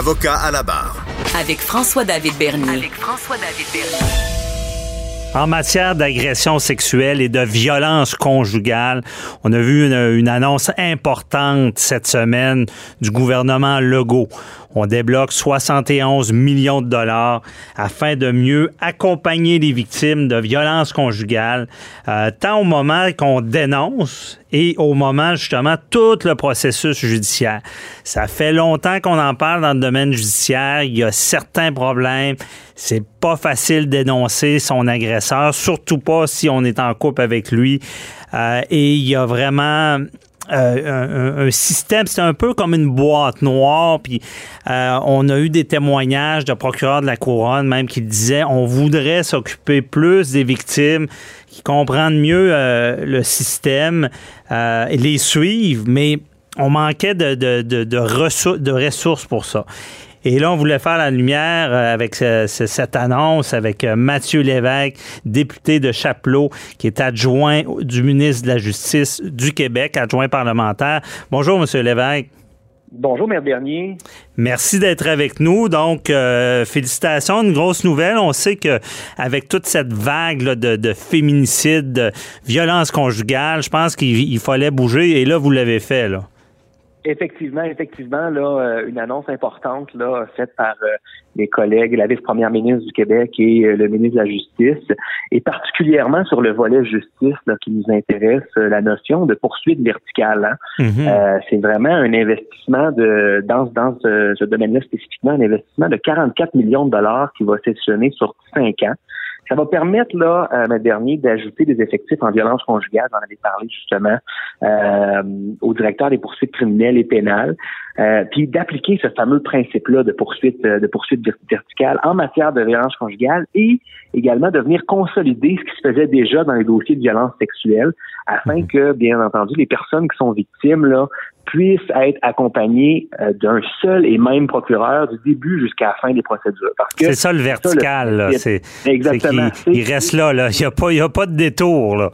Avocat à la barre. Avec François-David Bernier. Avec François-David Bernier. En matière d'agression sexuelle et de violence conjugale, on a vu une, une, annonce importante cette semaine du gouvernement Legault. On débloque 71 millions de dollars afin de mieux accompagner les victimes de violences conjugales, euh, tant au moment qu'on dénonce et au moment justement tout le processus judiciaire. Ça fait longtemps qu'on en parle dans le domaine judiciaire. Il y a certains problèmes. C'est pas facile d'énoncer son agresseur, surtout pas si on est en couple avec lui. Euh, et il y a vraiment euh, un, un, système, c'est un peu comme une boîte noire. Puis euh, on a eu des témoignages de procureurs de la couronne même qui disaient on voudrait s'occuper plus des victimes, qui comprennent mieux euh, le système et les suivre, mais on manquait de, de, de, ressources, pour ça. Et là, on voulait faire la lumière avec ce, ce, cette annonce avec Mathieu Lévesque, député de Chapelot, qui est adjoint du ministre de la Justice du Québec, adjoint parlementaire. Bonjour, Monsieur Lévesque. Bonjour, Maire Bernier. Merci d'être avec nous. Donc, euh, félicitations, une grosse nouvelle. On sait que avec toute cette vague de, de féminicide, de violence conjugale, je pense qu'il fallait bouger. Et là, vous l'avez fait, là. Effectivement, effectivement, là, une annonce importante là, faite par euh, les collègues, la vice-première ministre du Québec et euh, le ministre de la Justice, et particulièrement sur le volet justice là, qui nous intéresse, euh, la notion de poursuite verticale. Hein. Mm-hmm. euh, c'est vraiment un investissement de dans, dans ce, ce domaine-là spécifiquement, un investissement de 44 millions de dollars qui va s'échelonner sur cinq ans. Ça va permettre, là, euh, dernier, d'ajouter des effectifs en violence conjugale, j'en avais parlé justement, euh, au directeur des poursuites criminelles et pénales, euh, puis d'appliquer ce fameux principe-là de poursuite, de poursuite verticale en matière de violence conjugale et également de venir consolider ce qui se faisait déjà dans les dossiers de violence sexuelle afin que, bien entendu, les personnes qui sont victimes, là, puissent être accompagnées euh, d'un seul et même procureur du début jusqu'à la fin des procédures. C'est ça le vertical, c'est exactement. Il, il, reste là, là. Il n'y a pas, il y a pas de détour, là.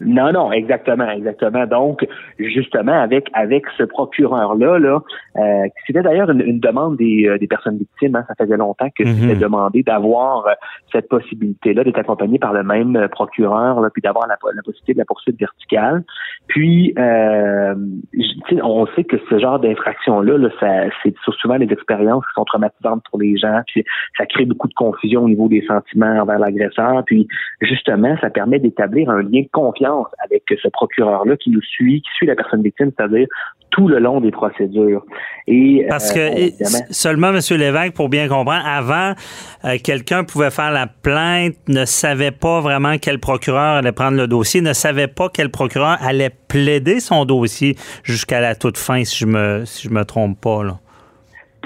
Non, non, exactement, exactement. Donc, justement, avec avec ce procureur-là, là, euh, c'était d'ailleurs une, une, demande des, euh, des personnes victimes. Hein, ça faisait longtemps que mm -hmm. demandé d'avoir euh, cette possibilité-là d'être accompagné par le même euh, procureur, là, puis d'avoir la, la, possibilité de la poursuite verticale. Puis, euh, on sait que ce genre d'infraction-là, là, c'est souvent des expériences qui sont traumatisantes pour les gens. Puis, ça crée beaucoup de confusion au niveau des sentiments envers l'agresseur. Puis, justement, ça permet d'établir un lien de confiance avec ce procureur-là qui nous suit, qui suit la personne victime, c'est-à-dire tout le long des procédures. Et parce que euh, seulement, M. Lévesque, pour bien comprendre, avant, euh, quelqu'un pouvait faire la plainte, ne savait pas vraiment quel procureur allait prendre le dossier, ne savait pas quel procureur allait plaider son dossier jusqu'à la toute fin, si je me si je me trompe pas là.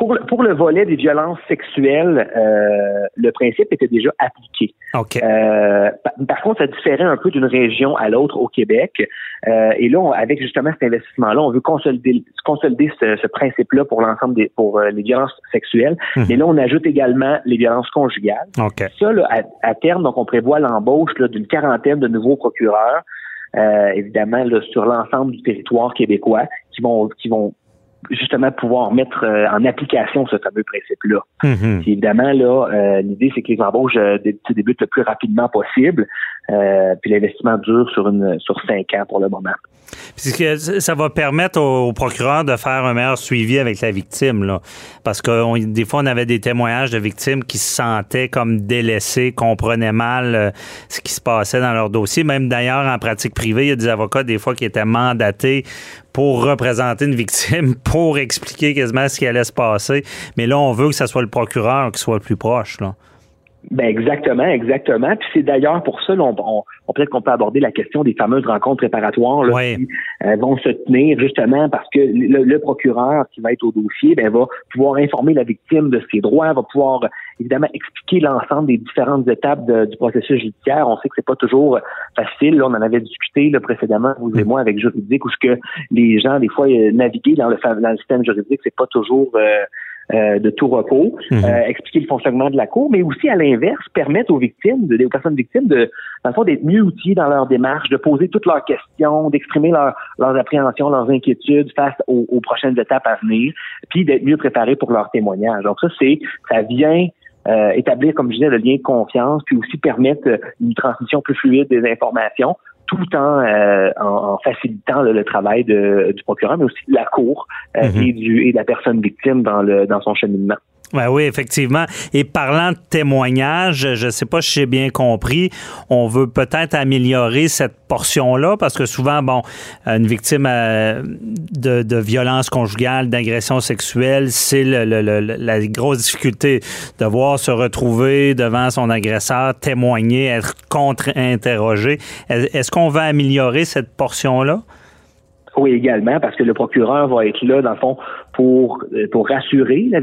Pour, pour le volet des violences sexuelles, euh, le principe était déjà appliqué. Okay. Euh, par, par, contre, ça différait un peu d'une région à l'autre au Québec. Euh, et là, on, avec justement cet investissement-là, on veut consolider, consolider ce, ce principe-là pour l'ensemble des pour euh, les violences sexuelles. Mmh. Et là, on ajoute également les violences conjugales. Okay. Ça, là, à, à, terme, donc on prévoit l'embauche d'une quarantaine de nouveaux procureurs. Euh, évidemment là, sur l'ensemble du territoire québécois qui vont qui vont justement pouvoir mettre euh, en application ce fameux principe-là. Mm-hmm. Évidemment, là, euh, l'idée, c'est que les embauches euh, débutent le plus rapidement possible, euh, puis l'investissement dure sur une sur cinq ans pour le moment. Puisque ça va permettre au, procureur de faire un meilleur suivi avec la victime, là. Parce que on, des fois, on avait des témoignages de victimes qui se sentaient comme délaissées, comprenaient mal ce qui se passait dans leur dossier. Même d'ailleurs, en pratique privée, il y a des avocats, des fois, qui étaient mandatés pour représenter une victime, pour expliquer quasiment ce qui allait se passer. Mais là, on veut que ce soit le procureur qui soit le plus proche, là. Ben exactement, exactement. Puis c'est d'ailleurs pour ça, on, on, peut-être qu'on peut aborder la question des fameuses rencontres préparatoires là, qui euh, vont se tenir justement parce que le, procureur qui va être au dossier, ben va pouvoir informer la victime de ses droits, va pouvoir évidemment expliquer l'ensemble des différentes étapes du processus judiciaire. On sait que c'est pas toujours facile. on en avait discuté là, précédemment vous et moi avec juridique où ce que les gens des fois euh, naviguer dans le, dans le système juridique, c'est pas toujours euh, euh, de tout repos, mhm. euh, expliquer le fonctionnement de la cour, mais aussi à l'inverse, permettre aux victimes, aux personnes victimes, de, dans d'être mieux outillées dans leur démarche, de poser toutes leurs questions, d'exprimer leurs appréhensions, leurs inquiétudes face aux, prochaines étapes à venir, puis d'être mieux préparées pour leur témoignage. Donc ça, c'est, ça vient euh, établir, comme je disais, le lien de confiance, puis aussi permettre une transmission plus fluide des informations tout en, euh, en, facilitant le travail de, du procureur, mais aussi de la cour euh, mhm. et, du, et de la personne victime dans, le, dans son cheminement. Ben oui, effectivement. Et parlant de témoignages, je ne sais pas si j'ai bien compris, on veut peut-être améliorer cette portion-là parce que souvent, bon, une victime euh, de, de violence conjugale, d'agression sexuelle, c'est la grosse difficulté de voir se retrouver devant son agresseur, témoigner, être contre-interrogé. Est-ce qu'on va améliorer cette portion-là? Oui, également, parce que le procureur va être là, dans le fond, pour euh, pour rassurer la,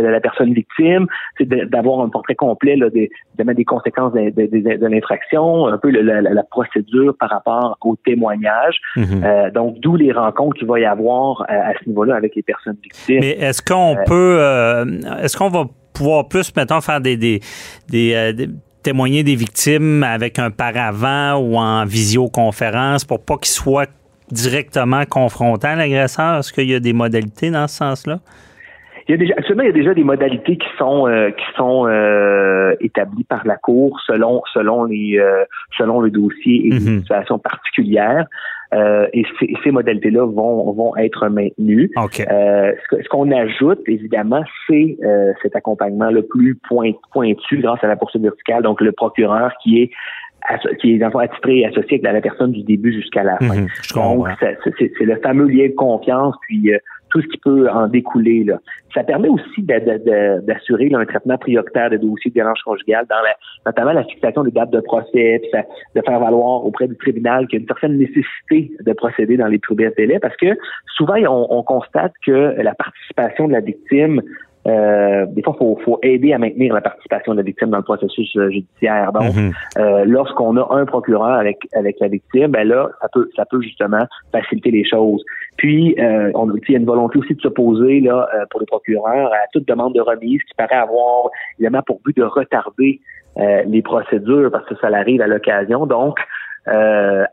la, personne victime, c'est d'avoir un portrait complet là, des, des conséquences de, de, l'infraction, un peu la, la, procédure par rapport au témoignage. Mhm. euh, donc, d'où les rencontres qu'il va y avoir à, à ce niveau-là avec les personnes victimes. Mais est-ce qu'on euh, peut, euh, est-ce qu'on va pouvoir plus, maintenant faire des, des, des, des témoigner des victimes avec un paravent ou en visioconférence pour pas qu'ils soient directement confrontant l'agresseur? Est-ce qu'il y a des modalités dans ce sens-là? Il y a déjà, actuellement, il y a déjà des modalités qui sont euh, qui sont euh, établies par la Cour selon selon les euh, selon le dossier et les mhm. situations particulières. et ces, ces modalités-là vont vont être maintenues. ce, qu'on ajoute, évidemment, c'est cet accompagnement le plus point, pointu grâce à la poursuite verticale. Donc, le procureur qui est qui est attitré et associé avec la personne du début jusqu'à la fin. Mhm, Donc, c'est le fameux lien de confiance, puis euh, tout ce qui peut en découler. Là. Ça permet aussi d'assurer un traitement prioritaire de dossiers de violence conjugale, dans la, notamment la fixation des dates de procès, puis de faire valoir auprès du tribunal qu'il y a une certaine nécessité de procéder dans les plus brefs délais, parce que souvent, on constate que la participation de la victime euh, des fois, il faut, faut, aider à maintenir la participation de la victime dans le processus euh, judiciaire. Donc, mhm. euh, lorsqu'on a un procureur avec avec la victime, ben là, ça peut ça peut justement faciliter les choses. Puis, euh, on, il y a une volonté aussi de s'opposer là pour les procureurs à toute demande de remise qui paraît avoir évidemment pour but de retarder les procédures parce que ça arrive à l'occasion. Donc,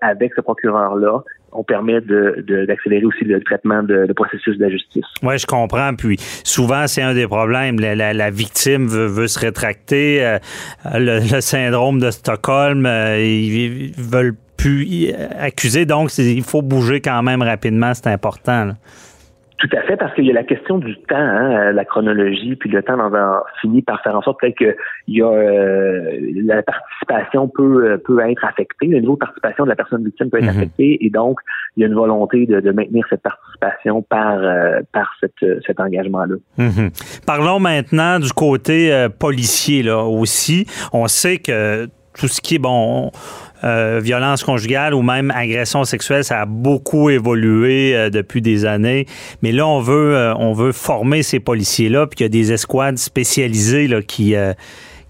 avec ce procureur-là, on permet d'accélérer de, aussi le traitement de, processus de la justice. Oui, je comprends. Puis souvent, c'est un des problèmes. La, victime veut, se rétracter. Euh, le, syndrome de Stockholm, euh, ils, veulent plus accuser. Donc, il faut bouger quand même rapidement. C'est important. Tout à fait, parce qu'il y a la question du temps, hein, la chronologie, puis le temps en finit par faire en sorte que il y a euh, la participation peut euh, peut être affectée, le niveau de participation de la personne victime peut être mhm. affecté, et donc il y a une volonté de, maintenir cette participation par euh, par cette, cet engagement-là. Mhm. Parlons maintenant du côté policier là aussi. On sait que tout ce qui est bon euh, violence conjugale ou même agression sexuelle, ça a beaucoup évolué euh, depuis des années. Mais là, on veut, euh, on veut former ces policiers-là, puis qu'il y a des escouades spécialisées là, qui,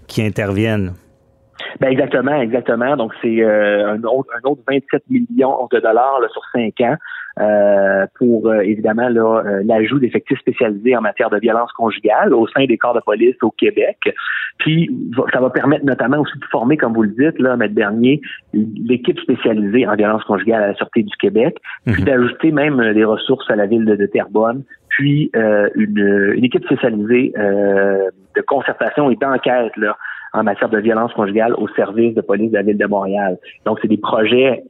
qui interviennent. Ben exactement, exactement. Donc c'est un, autre, un autre 27 millions de dollars sur cinq ans. Euh, pour euh, évidemment euh, l'ajout d'effectifs spécialisés en matière de violence conjugale au sein des corps de police au Québec. Puis ça va permettre notamment aussi de former, comme vous le dites, là, Maître Bernier, l'équipe spécialisée en violence conjugale à la Sûreté du Québec, puis mhm. d'ajouter même des ressources à la ville de, Terrebonne, puis une, une, équipe spécialisée de concertation et d'enquête là en matière de violence conjugale au service de police de la ville de Montréal. Donc, c'est des projets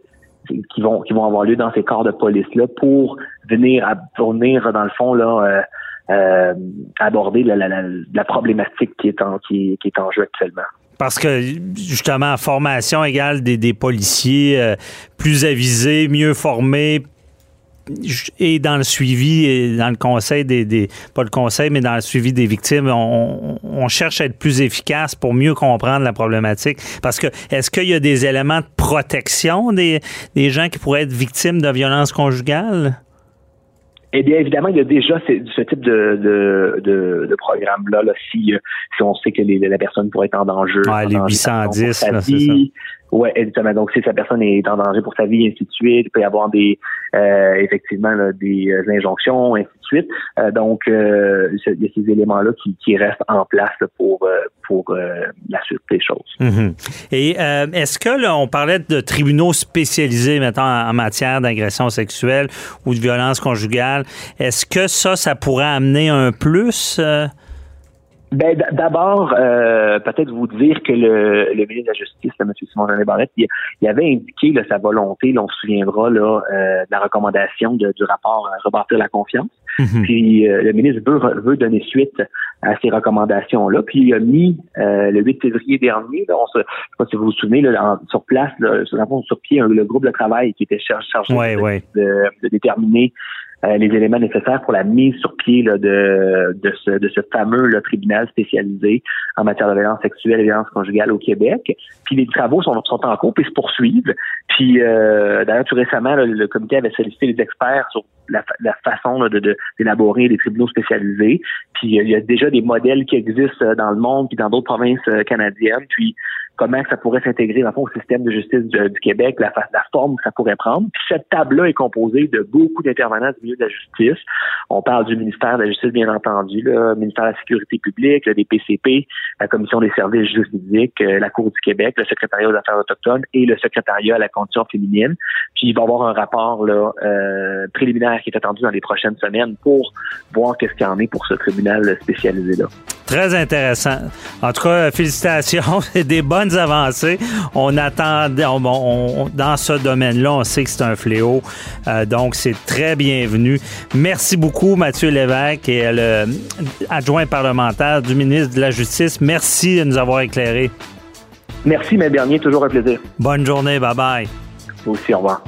qui vont qui vont avoir lieu dans ces corps de police là pour venir à, venir dans le fond là euh, euh, aborder la, la, la, problématique qui est en qui, qui est en jeu actuellement. Parce que justement, formation égale des, des policiers euh, plus avisés, mieux formés, et dans le suivi et dans le conseil des, pas le conseil, mais dans le suivi des victimes, on, cherche à être plus efficace pour mieux comprendre la problématique. Parce que est-ce qu'il y a des éléments de protection des, des gens qui pourraient être victimes de violences conjugales? Eh bien, évidemment, il y a déjà ce, type de, de, de, programme-là, là, si, euh, si on sait que la personne pourrait être en danger. Ouais, les 810, c'est ça. Oui, exactement. Donc, si sa personne est en danger pour sa vie, ainsi de suite, il peut y avoir des, euh, effectivement, des euh, injonctions, ainsi de suite. Euh, donc, euh, il y a ces éléments-là qui, qui, restent en place pour, pour la suite des choses. Mm-hmm. Et est-ce que, là, on parlait de tribunaux spécialisés, maintenant, en matière d'agression sexuelle ou de violence conjugale, est-ce que ça, ça pourrait amener un plus? Ben, d'abord, euh, peut-être vous dire que le, le ministre de la Justice, M. Simon Jean Barrette, il, il, avait indiqué là, sa volonté, là, on se souviendra là, euh, de la recommandation de, du rapport à rebâtir la confiance. Mhm. Puis euh, le ministre veut, veut donner suite à ces recommandations-là. Puis il a mis le 8 février dernier, là, on se, je sais pas si vous vous souvenez, là, sur place, là, sur, sur pied, le groupe de travail qui était chargé, de, de, déterminer euh, les éléments nécessaires pour la mise sur pied là, de, de, ce, de ce fameux là, tribunal spécialisé en matière de violence sexuelle et violence conjugale au Québec. Puis les travaux sont, sont en cours et se poursuivent. Puis euh, d'ailleurs, tout récemment, le comité avait sollicité les experts sur la, la façon de d'élaborer des tribunaux spécialisés. Puis euh, il y a déjà des modèles qui existent dans le monde puis dans d'autres provinces canadiennes. Puis comment ça pourrait s'intégrer dans au système de justice du, Québec, la, la, forme que ça pourrait prendre. Puis cette table-là est composée de beaucoup d'intervenants du milieu de la justice. On parle du ministère de la Justice, bien entendu, le ministère de la Sécurité publique, le DPCP, la Commission des services juridiques, euh, la Cour du Québec, le secrétariat aux affaires autochtones et le secrétariat à la condition féminine. Puis il va y avoir un rapport là, euh, préliminaire qui est attendu dans les prochaines semaines pour voir qu'est-ce qu'il y en est pour ce tribunal spécialisé-là. Très intéressant. En tout cas, félicitations. des bonnes avancées. On attend, dans ce domaine-là, on sait que c'est un fléau. Euh, donc, c'est très bienvenu. Merci beaucoup, Mathieu Lévesque, et le adjoint parlementaire du ministre de la Justice. Merci de nous avoir éclairés. Merci, mes derniers. Toujours un plaisir. Bonne journée. Bye-bye. Vous aussi. Au revoir.